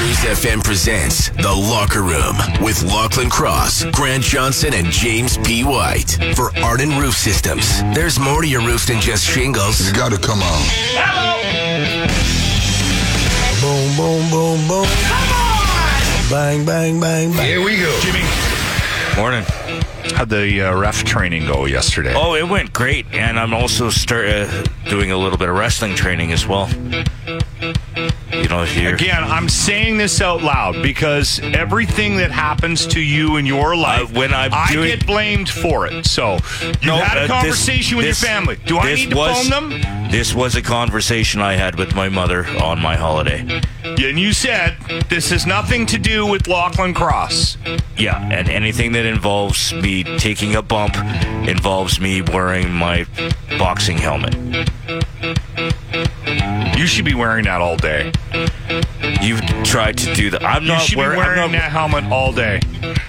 Cruise FM presents The Locker Room with Lachlan Cross, Grant Johnson, and James P. White. For Arden Roof Systems, there's more to your roof than just shingles. You gotta come on. Boom, boom, boom, boom. Come Bang, bang, bang, bang. Here we go. Jimmy, Morning. how'd the uh, ref training go yesterday? Oh, it went great, and I'm also start uh, doing a little bit of wrestling training as well. You know, here. Again, I'm saying this out loud because everything that happens to you in your life, when I'm I doing- get blamed for it. So you No, had a uh, this- conversation with this- your family. Do I need to was- phone them? This was a conversation I had with my mother on my holiday. And you said this has nothing to do with Lachlan Cross. Yeah, and anything that involves me taking a bump involves me wearing my boxing helmet. You should be wearing that all day. You've tried to do that. I'm You not should be wearing. wearing I'm not, that helmet all day.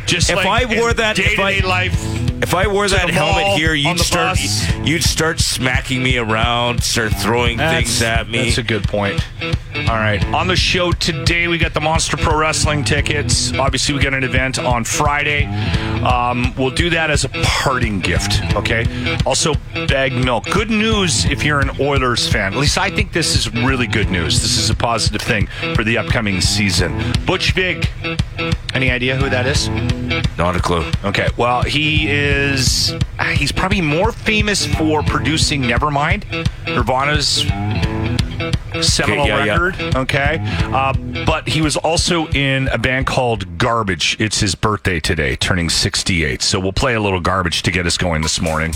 Just If like I wore that- if day-to-day life. If I wore that the helmet mall, here, on you'd the start bus. you'd start smacking me around, start throwing things at me. That's a good point. All right. On the show today, we got the Monster Pro Wrestling tickets. Obviously, we got an event on Friday. Um, we'll do that as a parting gift. Okay. Also, BaggedMilk. Good news if you're an Oilers fan. At least I think this is really good news. This is a positive thing for the upcoming season. Butch Vig. Any idea who that is? Not a clue. Okay, well, he is. He's probably more famous for producing Nevermind, Nirvana's seminal yeah, yeah. record. Okay, uh, but he was also in a band called Garbage. It's his birthday today, turning 68. So we'll play a little Garbage to get us going this morning.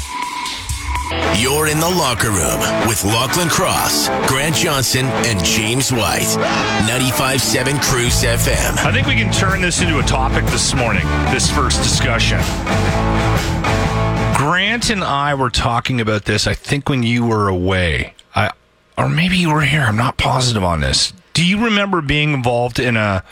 You're in the locker room with Lachlan Cross, Grant Johnson, and James White. 95.7 Cruise FM. I think we can turn this into a topic this morning, this first discussion. Grant and I were talking about this, I think, when you were away. Or maybe you were here. I'm not positive on this. Do you remember being involved in a,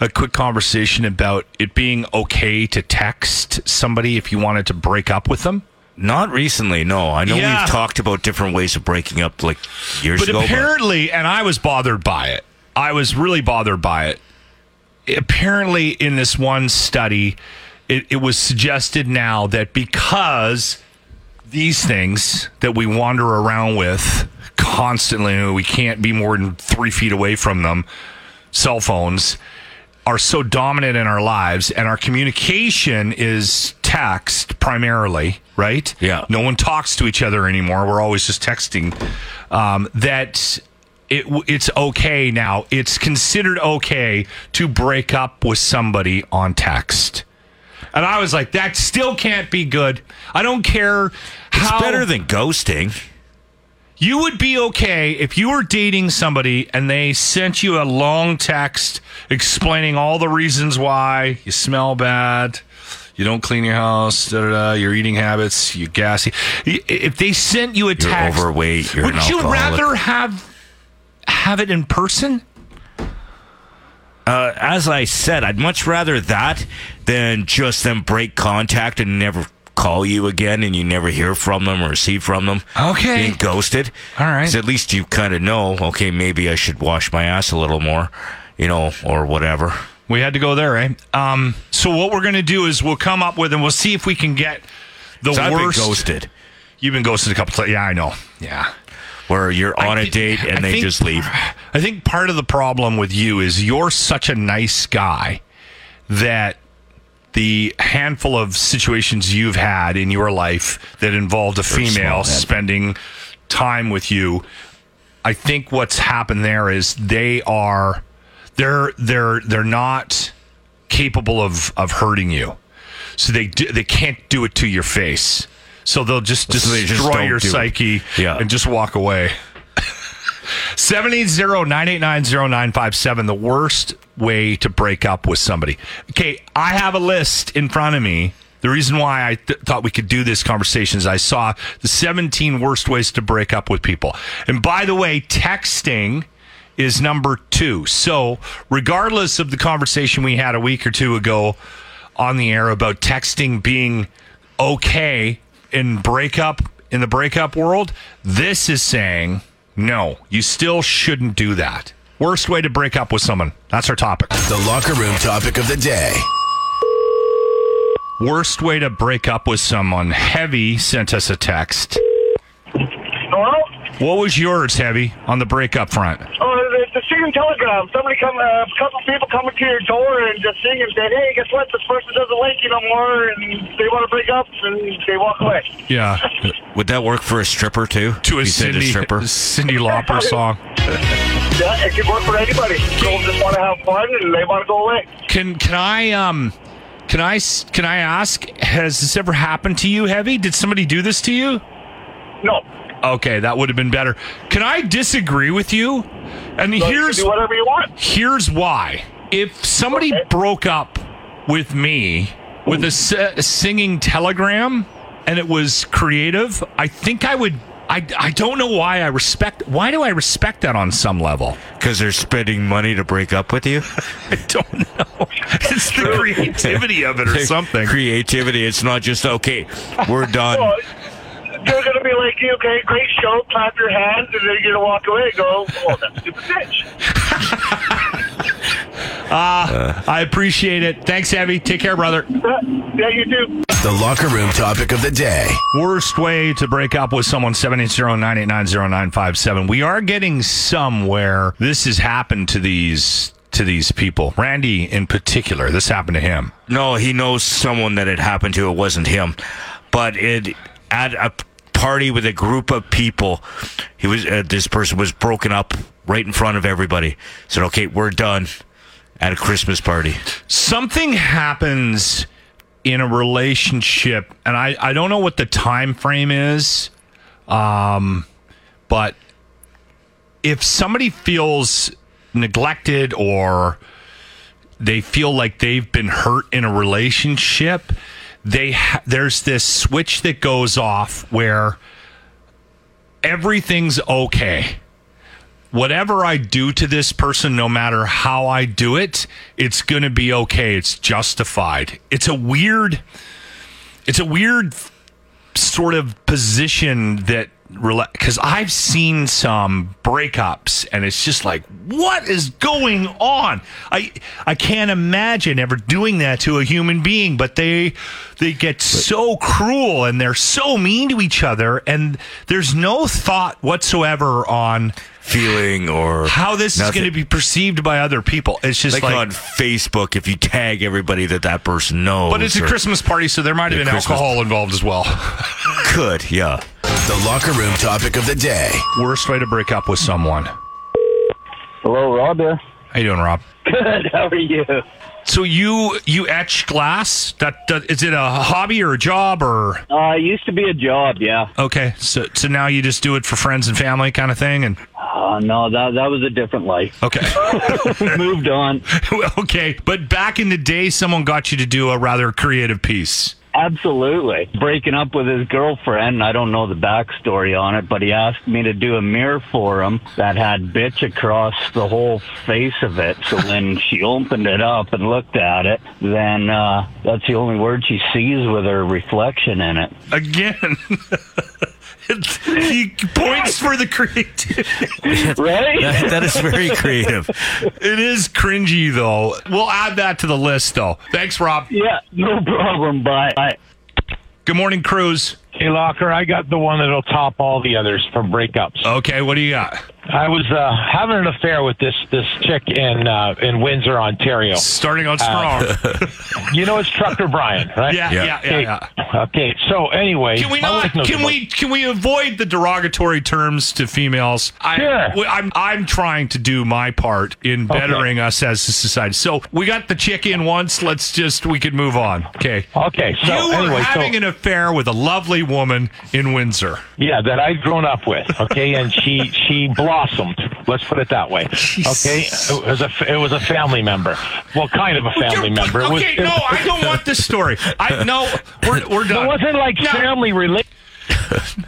a quick conversation about it being okay to text somebody if you wanted to break up with them? Not recently, no. I know Yeah. we've talked about different ways of breaking up like years But ago. apparently, and I was bothered by it. I was really bothered by it. Apparently, in this one study, it, it was suggested now that because these things that we wander around with constantly, we can't be more than three feet away from them, cell phones, are so dominant in our lives, and our communication is text primarily, right? Yeah. No one talks to each other anymore. We're always just texting. Um, that it it's okay now. It's considered okay to break up with somebody on text. And I was like, that still can't be good. I don't care it's how better than ghosting. You would be okay if you were dating somebody and they sent you a long text explaining all the reasons why you smell bad, you don't clean your house, da, da, da, your eating habits, you're gassy. If they sent you a You're text, overweight. You're would you rather have have it in person? Uh, as I said, I'd much rather that than just them break contact and never call you again and you never hear from them or see from them. Okay. Being ghosted. All right. at least you kind of know, okay, maybe I should wash my ass a little more, you know, or whatever. We had to go there, eh? Um, so what we're going to do is we'll come up with and we'll see if we can get the 'Cause I've been worst. ghosted. You've been ghosted a couple times. Yeah, I know. Yeah. Where you're on I a date and I they think- just leave. I think part of the problem with you is you're such a nice guy that the handful of situations you've had in your life that involved a female spending time with you, I think what's happened there is they are they're they're they're not capable of of hurting you. So they do, they can't do it to your face. So they'll just So they just destroy your psyche Yeah. and just walk away. 780-989-0957, the worst way to break up with somebody. Okay, I have a list in front of me. The reason why I th- thought we could do this conversation is I saw the 17 worst ways to break up with people. And by the way, texting is number two. So, regardless of the conversation we had a week or two ago on the air about texting being okay in breakup in the breakup world, this is saying no, you still shouldn't do that. Worst way to break up with someone. That's our topic. The locker room topic of the day. Worst way to break up with someone. Heavy sent us a text. Hello? What was yours, Heavy, on the breakup front? Oh, it's a singing telegram. Somebody come, uh, a couple people coming to your door and just sing and say, hey, guess what? This person doesn't like you no more, and they want to break up, and they walk away. Yeah, Would that work for a stripper too? to a You said Cindy, stripper. Cyndi Lauper song. Yeah, it could work for anybody. People just want to have fun, and they want to go away. Can can I um can I s- can I ask has this ever happened to you, Heavy? Did somebody do this to you? No. Okay, that would have been better. Can I disagree with you? And So you can here's do whatever you want. here's why. If somebody Okay. broke up with me with a, s- a singing telegram and it was creative, I think I would. I, I don't know why I respect. Why do I respect that on some level? Because they're spending money to break up with you. I don't know. It's the creativity of it or something. Creativity. It's not just okay. We're done. Well, they're going to be like, okay, great show, clap your hands, and then you're going to walk away and go, oh, that stupid bitch. Ah, I appreciate it. Thanks, Heavy. Take care, brother. yeah, you too. The locker room topic of the day. Worst way to break up with someone, 780-989-0957. We are getting somewhere. This has happened to these to these people. Randy in particular. This happened to him. No, he knows someone that it happened to. It wasn't him, but it at a party with a group of people. He was uh, this person was broken up right in front of everybody. Said, "Okay, we're done." At a Christmas party. Something happens in a relationship and I, I don't know what the time frame is. Um but if somebody feels neglected or they feel like they've been hurt in a relationship, they ha- there's this switch that goes off where everything's okay. Whatever I do to this person, no matter how I do it, it's going to be okay. It's justified. It's a weird, it's a weird sort of position that because I've seen some breakups and it's just like what is going on I I can't imagine ever doing that to a human being but they they get so cruel and they're so mean to each other and there's no thought whatsoever on Feeling or how this is going to be perceived by other people it's just like, like, on Facebook if you tag everybody that that person knows. but it's a Christmas party so there might have been Christmas- alcohol involved as well Could yeah. The locker room topic of the day. worst way to break up with someone Hello, Rob here. how you doing Rob Good. How are you? So you you etch glass? That, that is it a hobby or a job or Uh, it used to be a job, yeah. okay? So so now you just do it for friends and family kind of thing, and Uh, no, that that was a different life. okay, Moved on. okay. But back in the day, someone got you to do a rather creative piece. Absolutely. Breaking up with his girlfriend, I don't know the backstory on it, but he asked me to do a mirror for him that had bitch across the whole face of it. So when she opened it up and looked at it, then uh, that's the only word she sees with her reflection in it. Again, he points for the creativity. Right? That- that is very creative. It is cringy though. We'll add that to the list though. Thanks, Rob. yeah, no problem. Bye. Bye. Good morning, Cruise. Hey, Locker, I got the one that'll top all the others for breakups. Okay, what do you got? I was uh, having an affair with this this chick in uh, in Windsor, Ontario. Starting out strong. You know, it's Trucker Brian, right? yeah, yeah, yeah, Okay. yeah. Okay, so anyway, Can we not? wife knows Can about- we? Can we avoid the derogatory terms to females? I, Sure. we- I'm I'm trying to do my part in bettering us as a society. So we got the chick in once. Let's just we could move on. Okay. Okay, so you were anyway, having so an affair with a lovely woman in Windsor. Yeah, that I'd grown up with. Okay, and she she blossomed. Let's put it that way. Okay, it was a it was a family member. Well, kind of a oh, family member. It was, Okay, no, I don't want this story. I no, we're we're It wasn't like No. family related.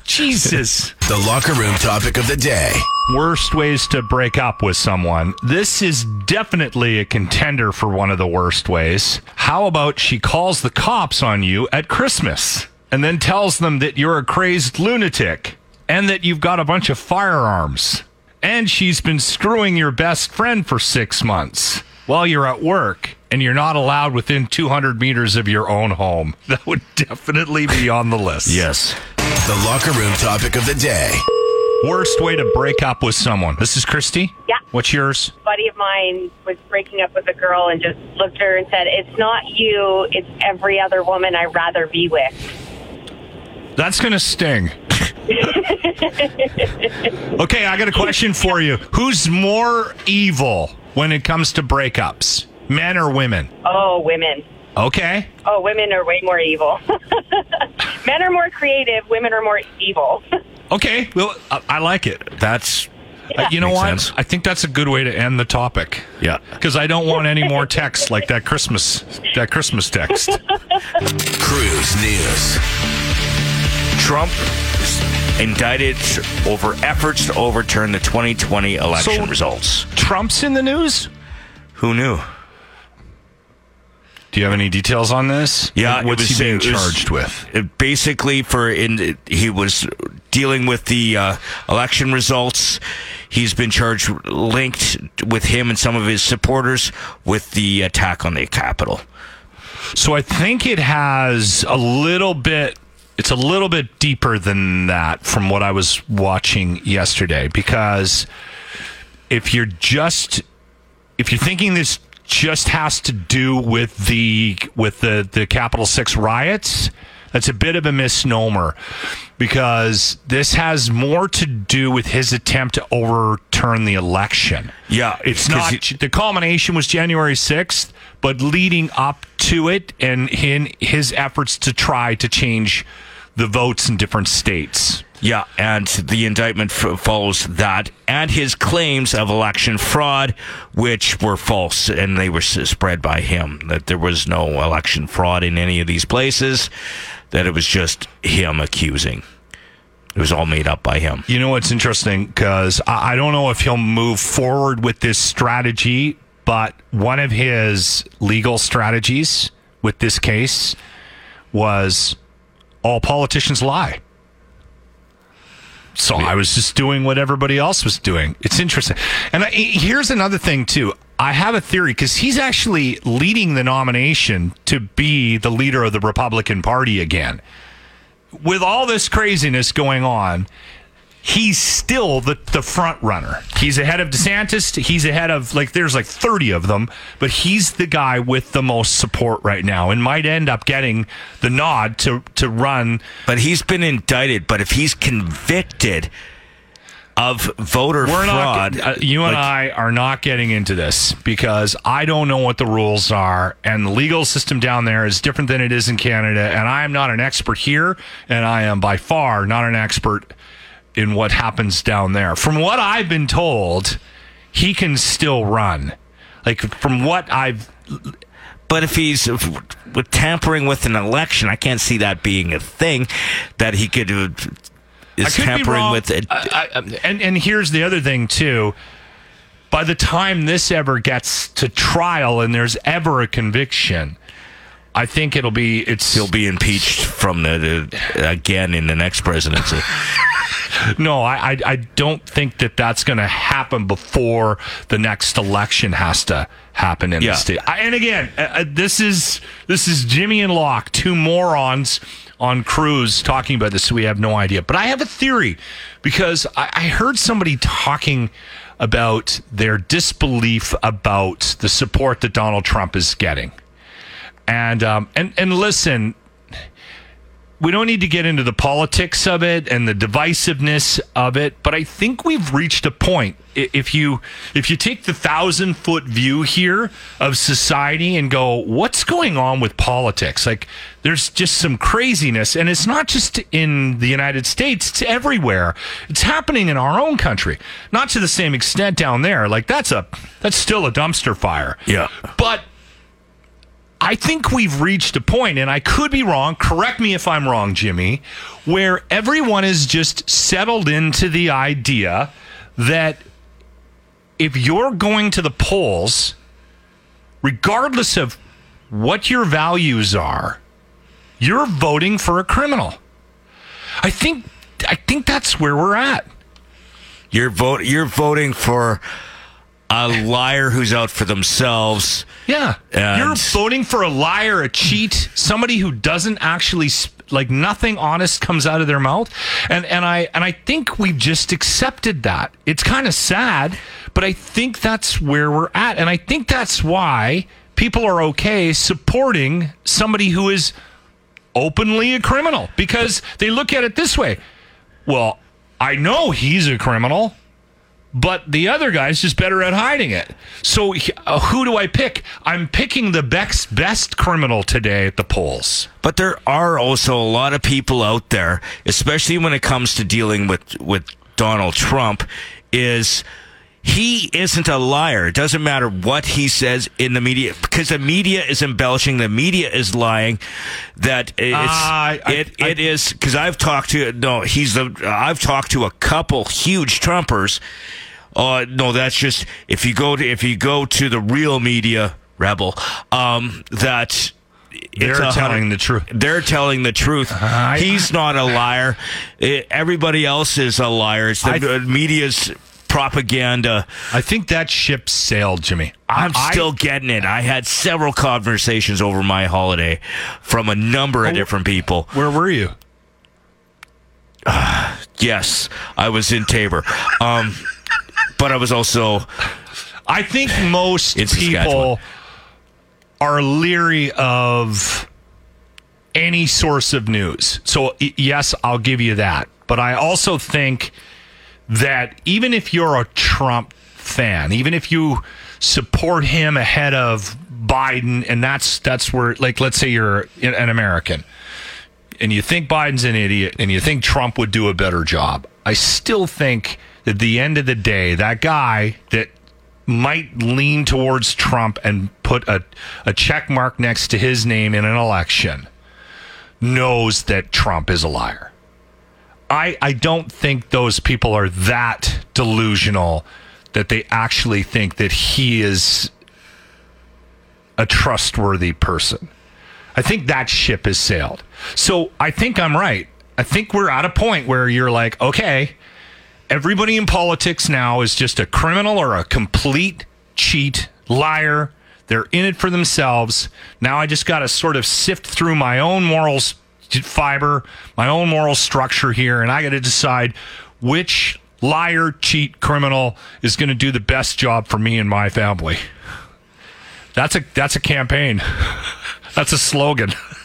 Jesus. The locker room topic of the day. Worst ways to break up with someone. This is definitely a contender for one of the worst ways. How about she calls the cops on you at Christmas and then tells them that you're a crazed lunatic and that you've got a bunch of firearms? And she's been screwing your best friend for six months while you're at work and you're not allowed within 200 meters of your own home. That would definitely be on the list. Yes. The locker room topic of the day. Worst way to break up with someone. This is Christy. Yeah. What's yours? buddy of mine was breaking up with a girl and just looked at her and said, It's not you, it's every other woman I'd rather be with. That's going to sting. okay, I got a question for you. Who's more evil when it comes to breakups? Men or women? Oh, women. Okay. Oh, women are way more evil. Men are more creative, women are more evil. Okay. Well, I, I like it. That's Uh, you know Makes what? sense. I think that's a good way to end the topic. yeah. Because I don't want any more text like that Christmas that Christmas text. Cruise News. Trump is indicted over efforts to overturn the 2020 election So- results. Trump's in the news. Who knew? Do you have any details on this? Yeah, Like, what's was- he being it was- charged with? It basically, for in he was dealing with the uh, election results. He's been charged, linked with him and some of his supporters with the attack on the Capitol. So I think it has a little bit. It's a little bit deeper than that from what I was watching yesterday. Because if you're just if you're thinking this just has to do with the with the the Capitol Six riots, that's a bit of a misnomer because this has more to do with his attempt to overturn the election. Yeah, It's not he- the culmination was January 6th, but leading up to it and in his efforts to try to change the votes in different states. Yeah, and the indictment f- follows that and his claims of election fraud, which were false and they were s- spread by him. That there was no election fraud in any of these places, that it was just him accusing. It was all made up by him. You know what's interesting? Because I, I don't know if he'll move forward with this strategy, but one of his legal strategies with this case was all politicians lie. So I was just doing what everybody else was doing. It's interesting. And I, here's another thing, too. I have a theory because he's actually leading the nomination to be the leader of the Republican Party again. With all this craziness going on, he's still the, the front runner. He's ahead of DeSantis. He's ahead of like there's like 30 of them, but he's the guy with the most support right now and might end up getting the nod to to run. But he's been indicted. But if he's convicted of voter We're fraud, not uh, you and like- I are not getting into this because I don't know what the rules are and the legal system down there is different than it is in Canada and I am not an expert here and I am by far not an expert in what happens down there. From what I've been told, he can still run. Like from what I've But if he's with tampering with an election, I can't see that being a thing that he could uh, is could tampering with it. I- I- and and here's the other thing too. By the time this ever gets to trial and there's ever a conviction, I think it'll be it's He'll be impeached from the, the again in the next presidency. no. I I, I don't think that that's going to happen before the next election has to happen in Yeah. the state. I, and again, uh, uh, this is this is Jimmy and Loc, two morons on cruise talking about this. So we have no idea. But I have a theory because I, I heard somebody talking about their disbelief about the support that Donald Trump is getting. And um, and and listen, we don't need to get into the politics of it and the divisiveness of it, but I think we've reached a point. If you if you take the thousand foot view here of society and go, what's going on with politics? Like, there's just some craziness, and it's not just in the United States; it's everywhere. It's happening in our own country, not to the same extent down there. Like, that's a that's still a dumpster fire. Yeah. but I think we've reached a point, and I could be wrong. Correct me if I'm wrong, Jimmy, where everyone is just settled into the idea that if you're going to the polls, regardless of what your values are, you're voting for a criminal. I think I think that's where we're at. You're vote. You're voting for a liar who's out for themselves. Yeah. You're voting for a liar, a cheat, somebody who doesn't actually sp- like nothing honest comes out of their mouth. And and I and I think we've just accepted that. It's kind of sad, but I think that's where we're at. And I think that's why people are okay supporting somebody who is openly a criminal because they look at it this way. Well, I know he's a criminal but the other guy's just better at hiding it. So uh, who do I pick? I'm picking the best best criminal today at the polls. But there are also a lot of people out there, especially when it comes to dealing with with Donald Trump, is he isn't a liar. It doesn't matter what he says in the media because the media is embellishing. The media is lying. That it's Uh, I- it I- it is because I've talked to no. He's the I've talked to a couple huge Trumpers. Uh, no, that's just if you go to if you go to the real media rebel. Um, that They're telling hundred- the truth. They're telling the truth. I- He's not a liar. Eh, everybody else is a liar. It's the uh, media's propaganda. I think that ship sailed, Jimmy. I'm I- still getting it. I had several conversations over my holiday from a number of different people. Where were you? Yes, I was in Taber. Um, but I was also I think most people are leery of any source of news. So, yes, I'll give you that. But I also think that even if you're a Trump fan, even if you support him ahead of Biden, and that's that's where, like, let's say you're an American and you think Biden's an idiot and you think Trump would do a better job, I still think at the end of the day, that guy that might lean towards Trump and put a, a check mark next to his name in an election knows that Trump is a liar. I, I don't think those people are that delusional that they actually think that he is a trustworthy person. I think that ship has sailed. So I think I'm right. I think we're at a point where you're like, okay, everybody in politics now is just a criminal or a complete cheat, liar. They're in it for themselves. Now I just got to sort of sift through my own morals fiber, my own moral structure here, and I got to decide which liar, cheat, criminal is going to do the best job for me and my family. That's a that's a campaign. That's a slogan.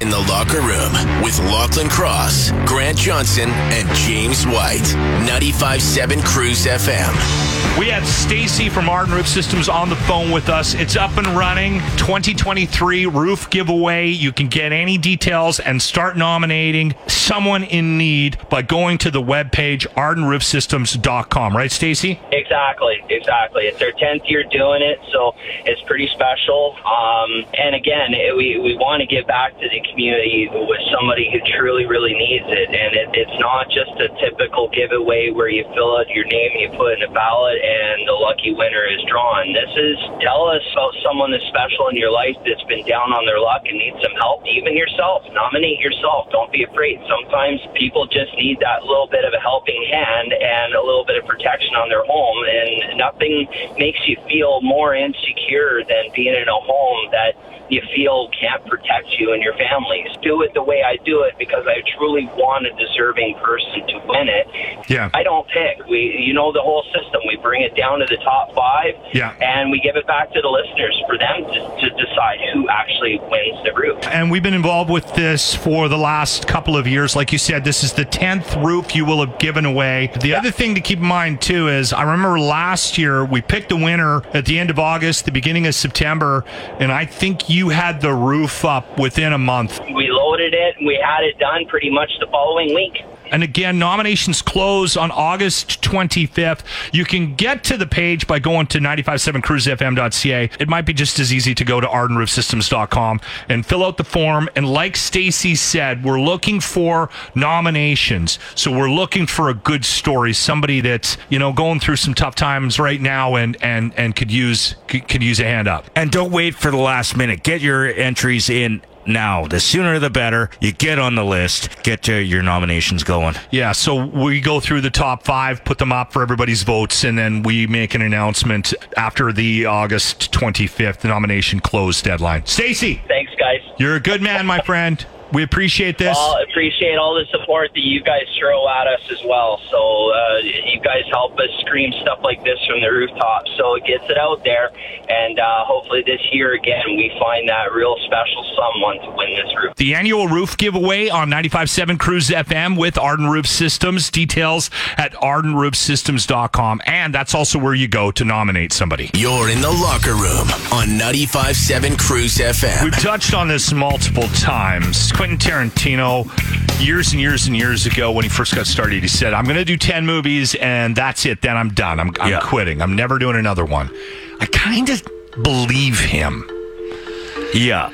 In the locker room with Lachlan Cross, Grant Johnson, and James White. 95.7 Cruise FM. We had Stacy from Arden Roof Systems on the phone with us. It's up and running. 2023 roof giveaway. You can get any details and start nominating someone in need by going to the webpage ardenroofsystems.com. Right, Stacy? Exactly, exactly. It's our tenth year doing it, so it's pretty special. Um, and again, it, we we want to give back to the community with somebody who truly, really needs it. And it, it's not just a typical giveaway where you fill out your name, and you put in a ballot, and the lucky winner is drawn. This is tell us about someone that's special in your life that's been down on their luck and needs some help. Even yourself, nominate yourself. Don't be afraid. Sometimes people just need that little bit of a helping hand and a little bit of protection on their home, and nothing makes you feel more insecure than being in a home that you feel can't protect you and your families. Do it the way I do it because I truly want a deserving person to win it. Yeah. I don't pick. We, you know, the whole system. We bring it down to the top five, Yeah. and we give it back to the listeners for them to, to decide who actually wins the roof. And we've been involved with this for the last couple of years. Like you said, this is the 10th roof you will have given away. The other thing to keep in mind, too, is I remember last year we picked a winner at the end of August, the beginning of September, and I think you had the roof up within a month. We loaded it and we had it done pretty much the following week. And again, nominations close on August 25th. You can get to the page by going to 957cruisefm.ca. It might be just as easy to go to ardenroofsystems.com and fill out the form. And like Stacy said, we're looking for nominations. So we're looking for a good story, somebody that's, you know, going through some tough times right now and and and could use could, could use a hand up. And don't wait for the last minute. Get your entries in now. The sooner the better. You get on the list. Get uh, your nominations going. Yeah, so we go through the top five, put them up for everybody's votes, and then we make an announcement after the August 25th nomination close deadline. Stacy, Thanks, guys. you're a good man, my friend. We appreciate this. Well, appreciate all the support that you guys throw at us as well. So uh, you guys help us scream stuff like this from the rooftop. So it gets it out there, and uh, hopefully this year again we find that real special someone to win this roof. The annual roof giveaway on 95.7 Cruise FM with Arden Roof Systems. Details at ardenroofsystems.com. And that's also where you go to nominate somebody. You're in the locker room on 95.7 Cruise FM. We've touched on this multiple times. Quentin Tarantino, years and years and years ago, when he first got started, he said, I'm going to do 10 movies and that's it. Then I'm done. I'm, I'm Yeah. quitting. I'm never doing another one. I kind of believe him. Yeah.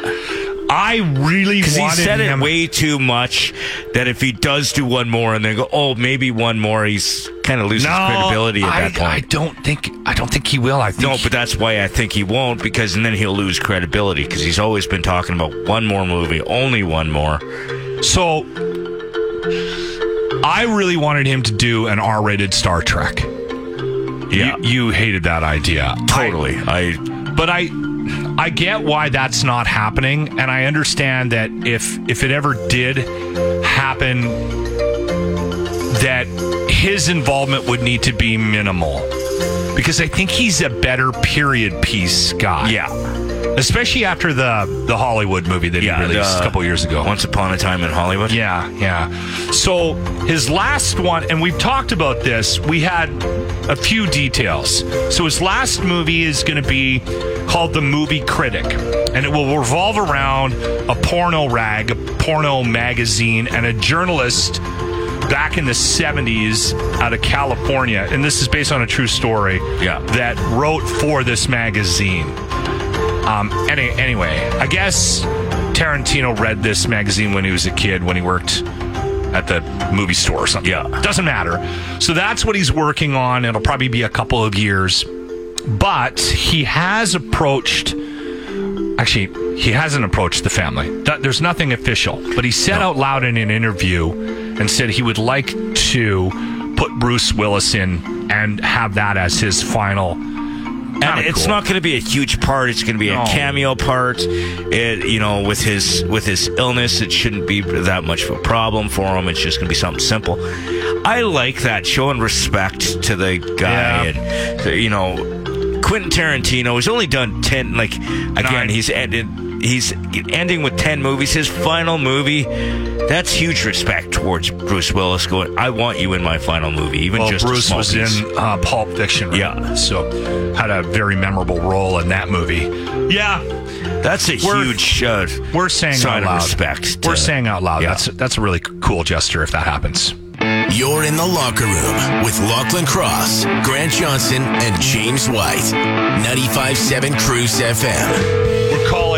I really Because he said it way too much that if he does do one more and then go, oh, maybe one more, he's kind of losing no, credibility at I, that point. I don't think. I don't think he will. I think No, but that's why I think he won't because and then he'll lose credibility because he's always been talking about one more movie, only one more. So I really wanted him to do an R-rated Star Trek. Yeah, You, you hated that idea. totally. I, but I I get why that's not happening and I understand that if if it ever did happen that his involvement would need to be minimal because I think he's a better period piece guy. yeah, Especially after the the Hollywood movie that yeah. he released the- a couple years ago. Once Upon a Time in Hollywood. Yeah, yeah. So his last one, and we've talked about this, we had a few details. So his last movie is going to be called The Movie Critic, and it will revolve around a porno rag, a porno magazine, and a journalist back in the 70s out of California. And this is based on a true story Yeah. that wrote for this magazine. Um, any, anyway, I guess Tarantino read this magazine when he was a kid, when he worked at the movie store or something. Yeah. Doesn't matter. So that's what he's working on. It'll probably be a couple of years. But he has approached, actually, he hasn't approached the family. Th- There's nothing official. But he said out loud in an interview and said he would like to put Bruce Willis in and have that as his final. And it's not going to be a huge part. It's going to be No. a cameo part. It, you know, with his with his illness, it shouldn't be that much of a problem for him. It's just going to be something simple. I like that showing respect to the guy. Yeah. And, you know, Quentin Tarantino. He's only done ten. Like again, Nine. he's ended. He's ending with ten movies. His final movie. That's huge respect towards Bruce Willis. Going, I want you in my final movie, even Well, just a Bruce small was piece." in uh, Pulp Fiction. right? Yeah. So had a very memorable role in that movie. Yeah. That's a We're- huge uh, We're saying sign out loud. of respect. We're saying out loud. Yeah. That's that's a really cool gesture if that happens. You're in the locker room with Lachlan Cross, Grant Johnson, and James White. 95.7 Cruise FM.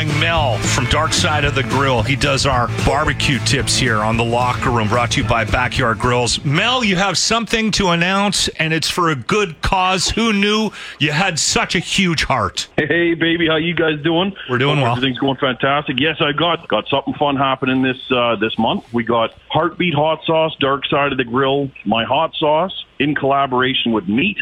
Mel from Dark Side of the Grill. He does our barbecue tips here on the locker room, brought to you by Backyard Grills. Mel, you have something to announce, and it's for a good cause. Who knew you had such a huge heart? Hey, baby, how you guys doing? We're doing well. Everything's going fantastic. Yes, I got got something fun happening this uh, this month. We got Heartbeat Hot Sauce, Dark Side of the Grill, my hot sauce in collaboration with Meat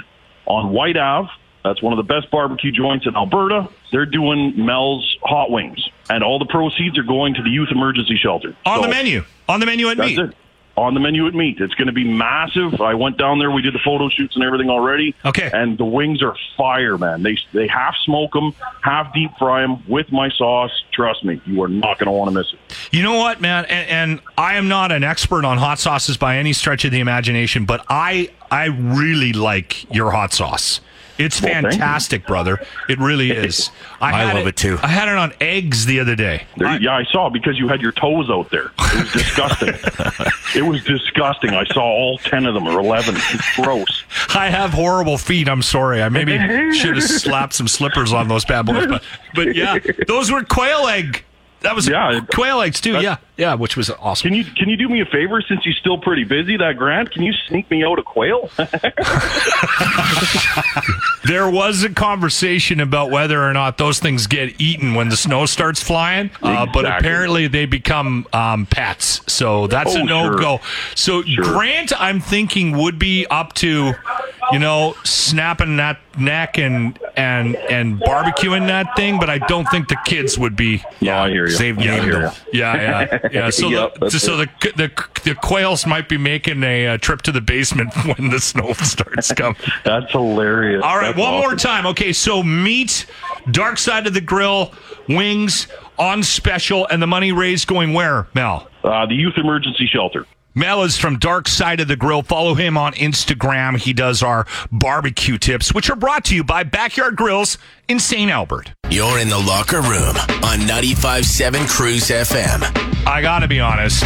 on Whyte Ave. That's one of the best barbecue joints in Alberta. They're doing Mel's hot wings, and all the proceeds are going to the youth emergency shelter. On the menu. On the menu at meat. it. On the menu at meat. It's going to be massive. I went down there. We did the photo shoots and everything already. Okay. And the wings are fire, man. They they half smoke them, half deep fry them with my sauce. Trust me, you are not going to want to miss it. You know what, man? And, and I am not an expert on hot sauces by any stretch of the imagination, but I I really like your hot sauce. It's Well, fantastic, brother. It really is. I had love it too. I had it on eggs the other day. There, yeah, I saw because you had your toes out there. It was disgusting. it was disgusting. I saw all ten of them or eleven. It's gross. I have horrible feet. I'm sorry. I maybe should have slapped some slippers on those bad boys. But, but yeah, those were quail egg. That was Yeah. quail eggs too. Yeah, yeah, which was awesome. Can you can you do me a favor since you're still pretty busy? That Grant, can you sneak me out a quail? There was a conversation about whether or not those things get eaten when the snow starts flying, uh, but apparently they become um, pets. So that's a Oh, no sure. go. So Grant, I'm thinking would be up to, you know, snapping that neck and and and barbecuing that thing, but I don't think the kids would be. no, I hear you. Save I hear you. Yeah, yeah, yeah. So, Yep, the, so the, the the quails might be making a, uh trip to the basement when the snow starts coming. That's hilarious. All right, That's one more time. Okay, so meat, dark side of the grill, wings on special, and the money raised going where, Mel? Uh, the youth emergency shelter. Mel is from Dark Side of the Grill. Follow him on Instagram. He does our barbecue tips, which are brought to you by Backyard Grills in St. Albert. You're in the locker room on 95.7 Cruise FM. I gotta be honest.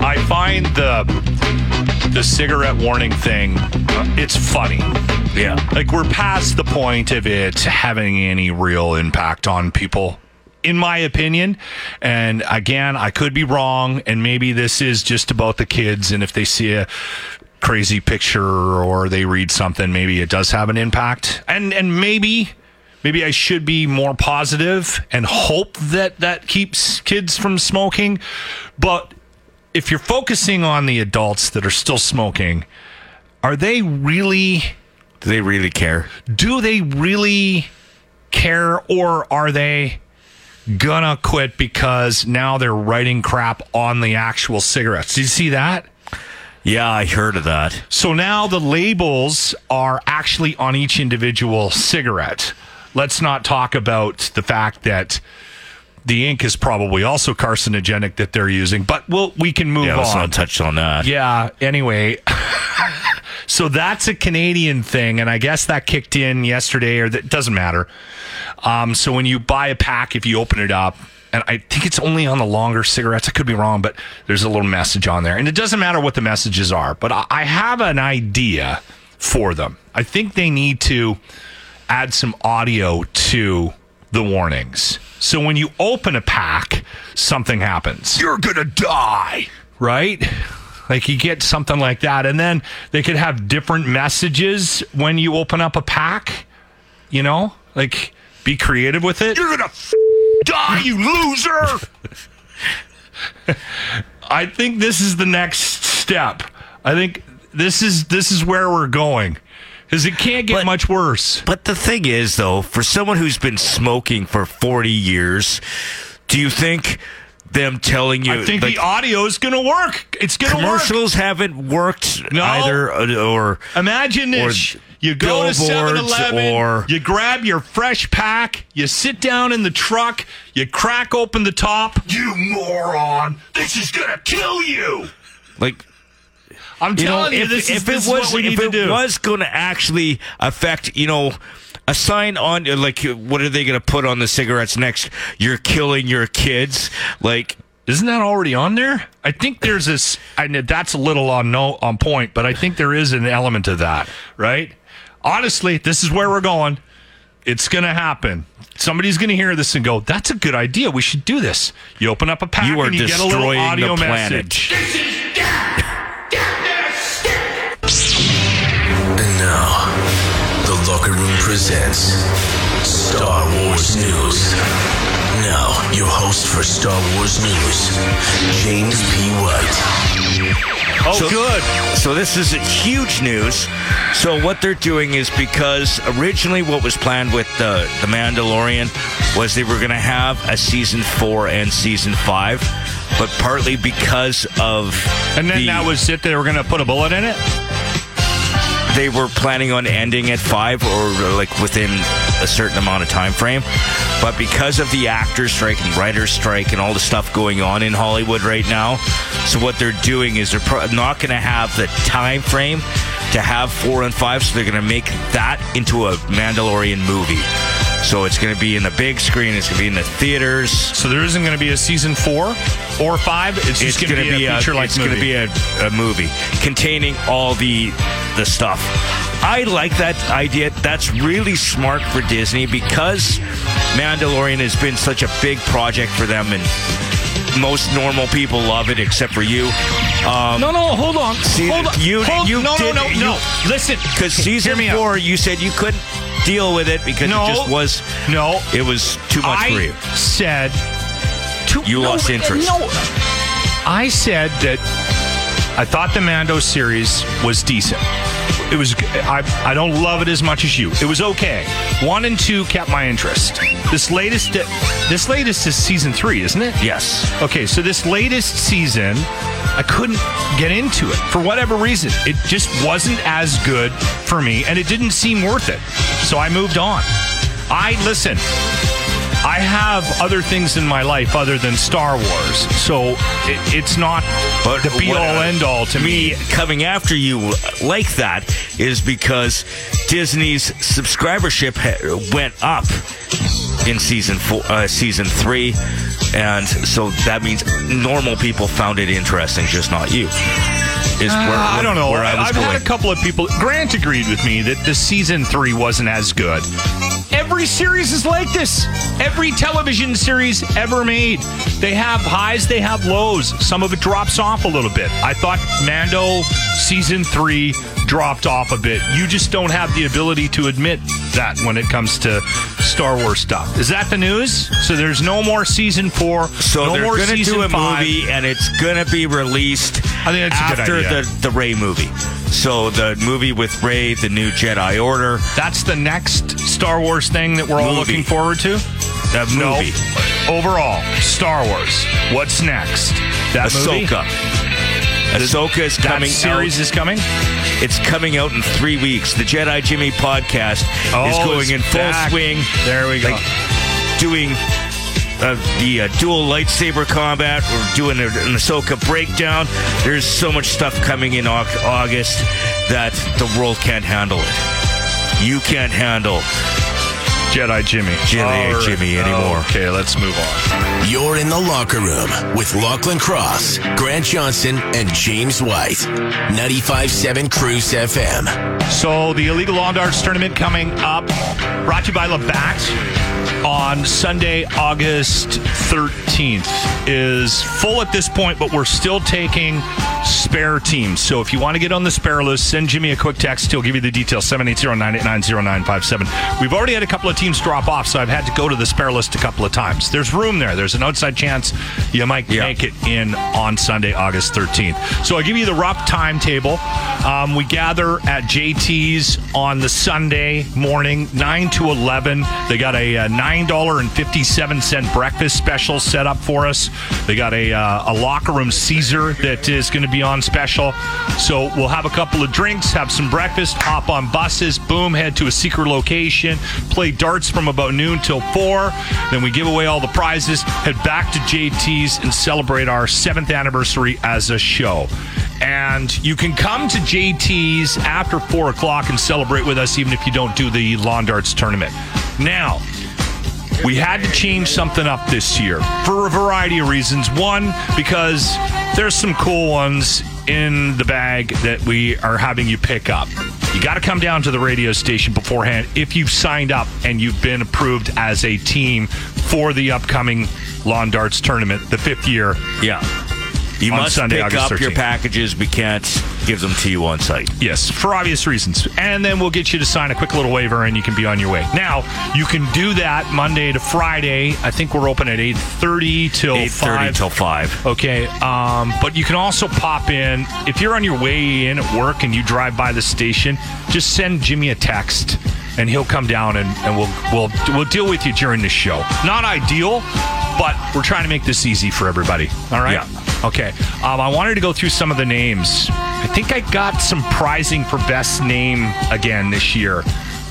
I find the the cigarette warning thing. uh, It's funny. Yeah. Like we're past the point of it having any real impact on people. In my opinion, and again, I could be wrong, and maybe this is just about the kids. And if they see a crazy picture or they read something, maybe it does have an impact. And and maybe maybe I should be more positive and hope that that keeps kids from smoking. But if you're focusing on the adults that are still smoking, are they really Do they really care? do they really care or are they gonna quit because now they're writing crap on the actual cigarettes? Did you see that? Yeah, I heard of that. So now the labels are actually on each individual cigarette. Let's not talk about the fact that the ink is probably also carcinogenic that they're using, but we'll, we can move Yeah, let's on. not touch on that. Yeah. Anyway, so that's a Canadian thing, and I guess that kicked in yesterday, or that doesn't matter. Um, so when you buy a pack, if you open it up, and I think it's only on the longer cigarettes. I could be wrong, but there's a little message on there, and it doesn't matter what the messages are. But I, I have an idea for them. I think they need to add some audio to the warnings. So when you open a pack, something happens. You're gonna die, right? Like you get something like that, and then they could have different messages when you open up a pack. You know, like be creative with it. You're gonna f- die, you loser. I think this is the next step. I think this is this is where we're going, because it can't get But- much worse. But the thing is, though, for someone who's been smoking for 40 years, do you think them telling you I think like, the audio is going to work. It's going to work. commercials haven't worked No. either? uh, Or Imagine this. or You go to 7 Eleven, you grab your fresh pack, you sit down in the truck, you crack open the top. You moron! This is going to kill you! like I'm you know, telling you, if, this is, if this it is was what we need if to it do. was going to actually affect, you know, a sign on like what are they going to put on the cigarettes next? You're killing your kids, like. Isn't that already on there? I think there's this. I know that's a little on no on point, but I think there is an element of that, right? Honestly, this is where we're going. It's going to happen. Somebody's going to hear this and go, "That's a good idea. We should do this." You open up a pack You are and you get a little destroying the audio planet. message. Presents Star Wars News. Now, your host for Star Wars News, James P. White. Oh, So- good. So this is huge news. So what they're doing is because originally what was planned with the the Mandalorian was they were going to have a season four and season five, but partly because of And then the- that was it. They were going to put a bullet in it. They were planning on ending at five or like within a certain amount of time frame. But because of the actors strike and writers strike and all the stuff going on in hollywood right now so what they're doing is they're pro- not going to have the time frame to have four and five so they're going to make that into a mandalorian movie. So it's going to be in the big screen it's going to be in the theaters. So there isn't going to be a season four or five. It's just going to gonna be, a feature like it's going to be a, a movie containing all the the stuff. I like that idea. That's really smart for Disney because Mandalorian has been such a big project for them, and most normal people love it except for you. Um, No, no, hold on. See, hold on. you- hold, you no, did- no, no, you- no. Listen, because season me out. you said you couldn't deal with it because No. it just was No, it was too much I for you. said. To, You no, lost interest. No, I said that I thought the Mando series was decent. It was. I I don't love it as much as you. It was okay. One and two kept my interest. This latest, this latest is season three, isn't it? Yes. Okay, so this latest season, I couldn't get into it for whatever reason. It just wasn't as good for me, and it didn't seem worth it. So I moved on. I listen. I have other things in my life other than Star Wars, so it, it's not But the be all end all to me. coming after you like that is because Disney's subscribership ha- went up in season four, uh, season three, and so that means normal people found it interesting, just not you. Is where, Uh, I don't know. where I was I've going. had a couple of people. Grant agreed with me that the season three wasn't as good. Every series is like this. Every television series ever made. They have highs, they have lows. Some of it drops off a little bit. I thought Mando season three dropped off a bit. You just don't have the ability to admit that when it comes to Star Wars stuff. Is that the news? So there's no more season four. So no they're more going to season do a five. movie, and it's going to be released I think that's a good after idea. the the Rey movie. So the movie with Rey, the new Jedi Order, That's the next Star Wars thing that we're all Movie. looking forward to. that No. movie, Overall, Star Wars. What's next? That movie? Ahsoka. Ahsoka is That coming series out. is coming. It's coming out in three weeks. The Jedi Jimmy podcast is Oh, going in full back. swing. There we go. Like doing uh, the uh, dual lightsaber combat. We're doing a, an Ahsoka breakdown. There's so much stuff coming in August that the world can't handle it. You can't handle Jedi Jimmy. Jedi All right. Jimmy anymore. Okay, let's move on. You're in the locker room with Lachlan Cross, Grant Johnson, and James White. 95.7 Cruise FM. So the illegal lawn darts tournament coming up, brought to you by Labatt on Sunday, August 13th, is full at this point, but we're still taking spare teams. So if you want to get on the spare list, send Jimmy a quick text. He'll give you the details 780-989-0957. We've already had a couple of teams drop off, so I've had to go to the spare list a couple of times. There's room there. There's an outside chance you might Yeah. make it in on Sunday, August 13th. So I'll give you the rough timetable. Um, we gather at JT's on the Sunday morning, 9 to 11. They got a, uh $9.57 breakfast special set up for us. They got a, uh, a locker room Caesar that is going to be on special. So we'll have a couple of drinks, have some breakfast, hop on buses, boom, head to a secret location, play darts from about noon till 4. Then we give away all the prizes, head back to JT's and celebrate our seventh anniversary as a show. And you can come to JT's after 4 o'clock and celebrate with us, even if you don't do the lawn darts tournament. Now, we had to change something up this year for a variety of reasons. One, because there's some cool ones in the bag that we are having you pick up. You got to come down to the radio station beforehand if you've signed up and you've been approved as a team for the upcoming Lawn Darts tournament, the fifth year. Yeah. You must Sunday, pick August up your packages. We can't gives them to you on site. Yes, for obvious reasons. And then we'll get you to sign a quick little waiver and you can be on your way. Now, you can do that Monday to Friday. I think we're open at 8.30 till 8:30 5. till 5. Okay, um, but you can also pop in. If you're on your way in at work and you drive by the station, just send Jimmy a text and he'll come down and, and we'll, we'll, we'll deal with you during the show. Not ideal, but we're trying to make this easy for everybody. All right? Yeah. Okay. Um, I wanted to go through some of the names. I think I got some prizing for best name again this year.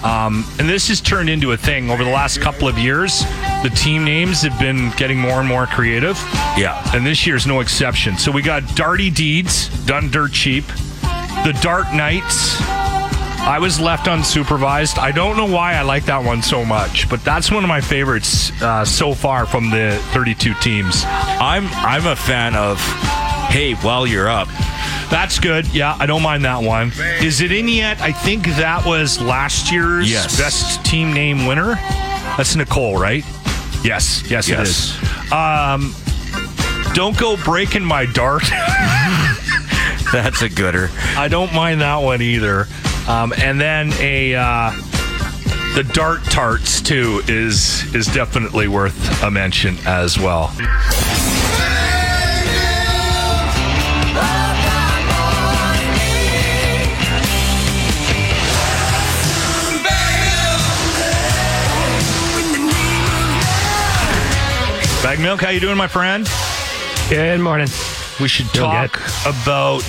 Um, and this has turned into a thing over the last couple of years. The team names have been getting more and more creative. Yeah. And this year's no exception. So we got Darty Deeds, done dirt cheap. The Dart Knights. I was left unsupervised. I don't know why I like that one so much, but that's one of my favorites uh, so far from the 32 teams. I'm I'm a fan of hey, while you're up. That's good. Yeah, I don't mind that one. Is it in yet? I think that was last year's Yes. best team name winner. That's Nicole, right? Yes, yes, Yes. is. Um, don't go breaking my dart. That's a gooder. I don't mind that one either. Um, and then a uh, the dart tarts too is is definitely worth a mention as well. BaggedMilk, how you doing, my friend? Good morning. We should talk about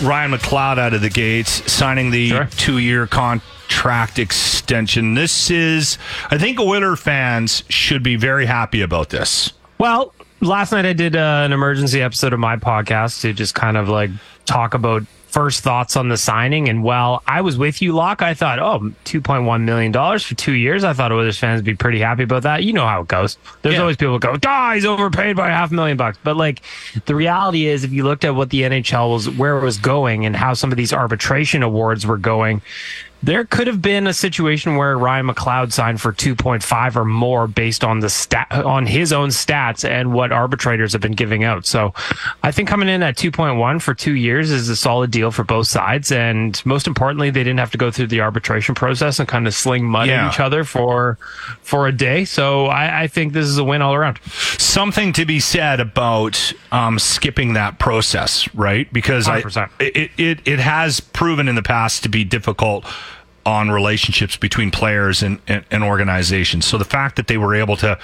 Ryan McLeod out of the gates signing the Sure. two-year contract extension. This is, I think, Oiler fans should be very happy about this. Well, last night I did uh, an emergency episode of my podcast to just kind of like talk about first thoughts on the signing. And while I was with you, Loc, I thought, oh, $2.1 million for two years. I thought Oilers fans would be pretty happy about that. You know how it goes. There's Yeah. always people who go, ah, he's overpaid by half a million bucks. But like the reality is, if you looked at what the NHL was, where it was going and how some of these arbitration awards were going, there could have been a situation where Ryan McLeod signed for 2.5 or more based on the stat on his own stats and what arbitrators have been giving out. So I think coming in at 2.1 for 2 years is a solid deal for both sides and most importantly they didn't have to go through the arbitration process and kind of sling mud Yeah. at each other for for a day. So I, I think this is a win all around. Something to be said about um, skipping that process, right? Because I, it, it it has proven in the past to be difficult on relationships between players and, and, and organizations. So the fact that they were able to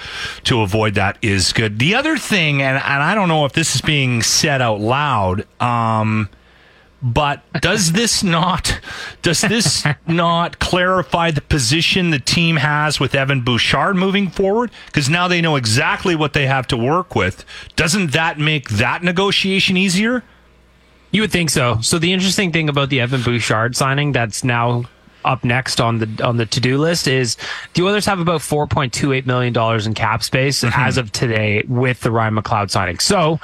to avoid that is good. The other thing, and, and I don't know if this is being said out loud, um, but does this not does this not clarify the position the team has with Evan Bouchard moving forward? Because now they know exactly what they have to work with. Doesn't that make that negotiation easier? You would think so. So the interesting thing about the Evan Bouchard signing that's now up next on the on the to do list is the Oilers have about four point two eight million dollars in cap space mm-hmm. as of today with the Ryan McLeod signing. So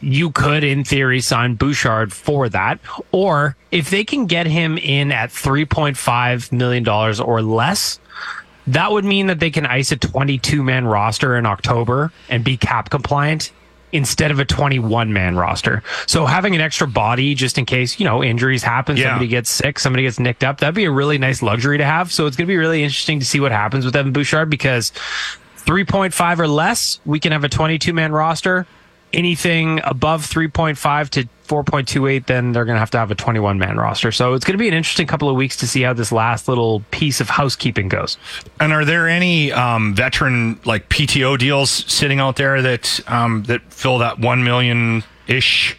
you could, in theory, sign Bouchard for that, or if they can get him in at three point five million dollars or less. That would mean that they can ice a 22 man roster in October and be cap compliant instead of a 21 man roster. So having an extra body just in case, you know, injuries happen, Yeah. somebody gets sick, somebody gets nicked up, that'd be a really nice luxury to have. So it's going to be really interesting to see what happens with Evan Bouchard because 3.5 or less, we can have a 22 man roster. Anything above 3.5 to 4.28, then they're going to have to have a 21 man roster. So it's going to be an interesting couple of weeks to see how this last little piece of housekeeping goes. And are there any um, veteran like PTO deals sitting out there that um, that fill that one million ish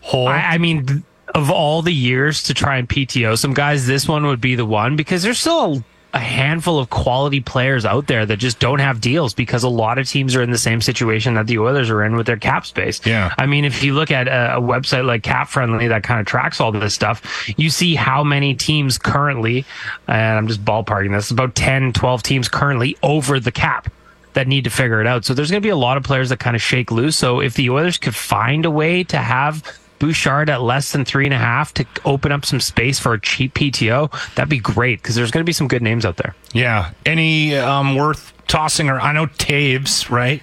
hole? I, I mean, th- of all the years to try and PTO some guys, this one would be the one because there's still a, a handful of quality players out there that just don't have deals because a lot of teams are in the same situation that the Oilers are in with their cap space. Yeah. I mean, if you look at a, a website like Cap Friendly that kind of tracks all this stuff, you see how many teams currently, and I'm just ballparking this, about 10, 12 teams currently over the cap that need to figure it out. So there's going to be a lot of players that kind of shake loose. So if the Oilers could find a way to have Bouchard at less than three and a half to open up some space for a cheap PTO, that'd be great because there's going to be some good names out there. yeah. Any um, worth tossing? Or I know Toews, right?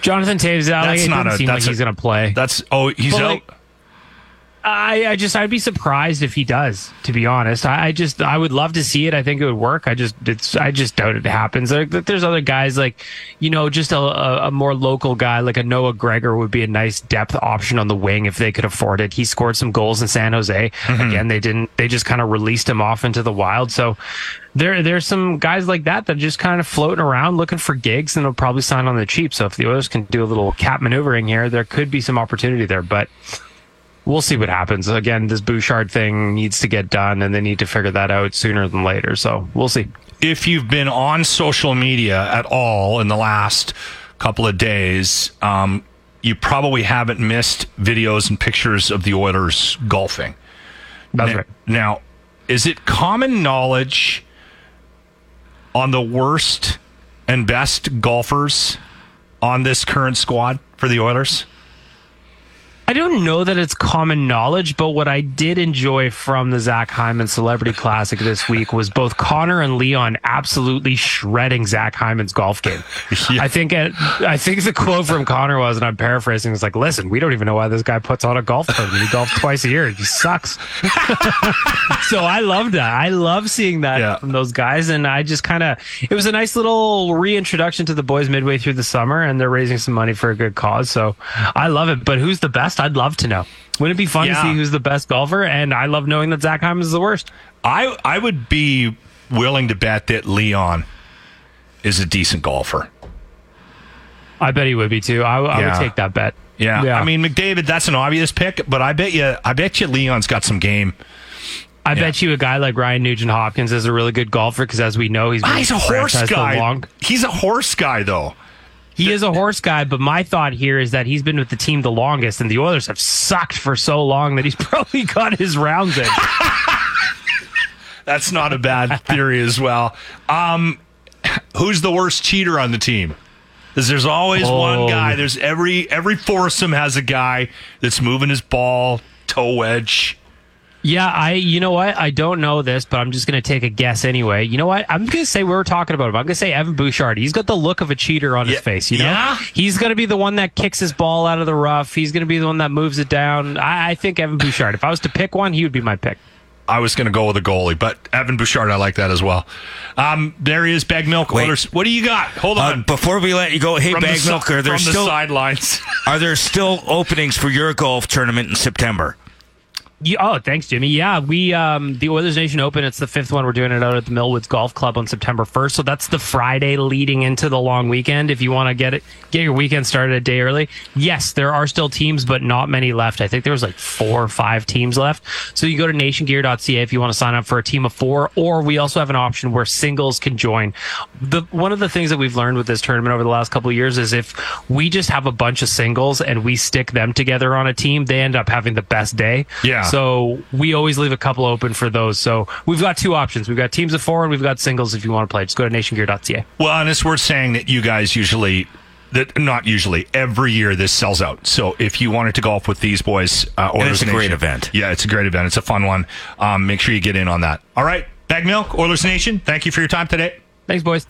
Jonathan Toews out. That's it not a- seem that's like he's going to play. That's oh he's But, out. like, I, I just I'd be surprised if he does. To be honest, I, I just I would love to see it. I think it would work. I just it's I just doubt it happens. There, there's other guys like you know just a, a, more local guy like a Noah Gregor would be a nice depth option on the wing if they could afford it. He scored some goals in San Jose. Mm-hmm. Again, they didn't. They just kind of released him off into the wild. So there there's some guys like that that are just kind of floating around looking for gigs and they'll probably sign on the cheap. So if the Oilers can do a little cap maneuvering here, there could be some opportunity there. But we'll see what happens. Again, this Bouchard thing needs to get done, and they need to figure that out sooner than later. So we'll see. If you've been on social media at all in the last couple of days, um, you probably haven't missed videos and pictures of the Oilers golfing. That's now, right. Now, is it common knowledge on the worst and best golfers on this current squad for the Oilers? I don't know that it's common knowledge, but what I did enjoy from the Zach Hyman Celebrity Classic this week was both Connor and Leon absolutely shredding Zach Hyman's golf game. I think it, I think the quote from Connor was, and I'm paraphrasing, was like, "Listen, we don't even know why this guy puts on a golf tournament. He golfs twice a year. He sucks." so I love that. I love seeing that from those guys, and I just kind of it was a nice little reintroduction to the boys midway through the summer, and they're raising some money for a good cause. So I love it. But who's the best? I'd love to know. Wouldn't it be fun Yeah. to see who's the best golfer? And I love knowing that Zach Hyman is the worst. I I would be willing to bet that Leon is a decent golfer. I bet he would be too. I, I Yeah. would take that bet. Yeah. Yeah. I mean McDavid, that's an obvious pick, but I bet you I bet you Leon's got some game. I bet you a guy like Ryan Nugent Hopkins is a really good golfer because, as we know, he's been Ah, he's a horse guy. long. He's a horse guy though. He is a horse guy, but my thought here is that he's been with the team the longest, and the Oilers have sucked for so long that he's probably got his rounds in. That's not a bad theory as well. Um, who's the worst cheater on the team? Because there's always one Oh. guy. There's every every foursome has a guy that's moving his ball, toe wedge. Yeah, I. You know what? I don't know this, but I'm just going to take a guess anyway. You know what? I'm going to say we were talking about him. I'm going to say Evan Bouchard. He's got the look of a cheater on his face. You know, Yeah? he's going to be the one that kicks his ball out of the rough. He's going to be the one that moves it down. I, I think Evan Bouchard. If I was to pick one, he would be my pick. I was going to go with a goalie, but Evan Bouchard, I like that as well. Um, there he is, BaggedMilk. Wait. What do you got? Hold Uh, on. before we let you go, hey, From the Bag si- Milk, are there from the still sidelines? are there still openings for your golf tournament in September? Yeah, oh, thanks, Jimmy. Yeah, we um the Oilers Nation Open. It's the fifth one. We're doing it out at the Millwoods Golf Club on September first. So that's the Friday leading into the long weekend. If you want to get it, get your weekend started a day early. Yes, there are still teams, but not many left. I think there was like four or five teams left. So you go to nationgear.ca if you want to sign up for a team of four, or we also have an option where singles can join. The one of the things that we've learned with this tournament over the last couple of years is if we just have a bunch of singles and we stick them together on a team, they end up having the best day. Yeah. So we always leave a couple open for those. So we've got two options. We've got teams of four and we've got singles if you want to play. Just go to nationgear.ca. Well, and it's worth saying that you guys usually, that not usually, every year this sells out. So if you wanted to golf with these boys, uh, And Oilers it's a great Nation- event. Yeah, it's a great event. It's a fun one. Um, make sure you get in on that. All right, BaggedMilk, Oilers Nation. Thank you for your time today. Thanks, boys.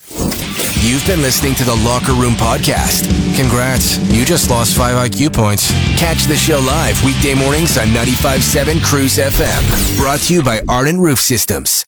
You've been listening to the Locker Room Podcast. Congrats, you just lost five IQ points. Catch the show live weekday mornings on 95.7 Cruise FM. Brought to you by Arden Roof Systems.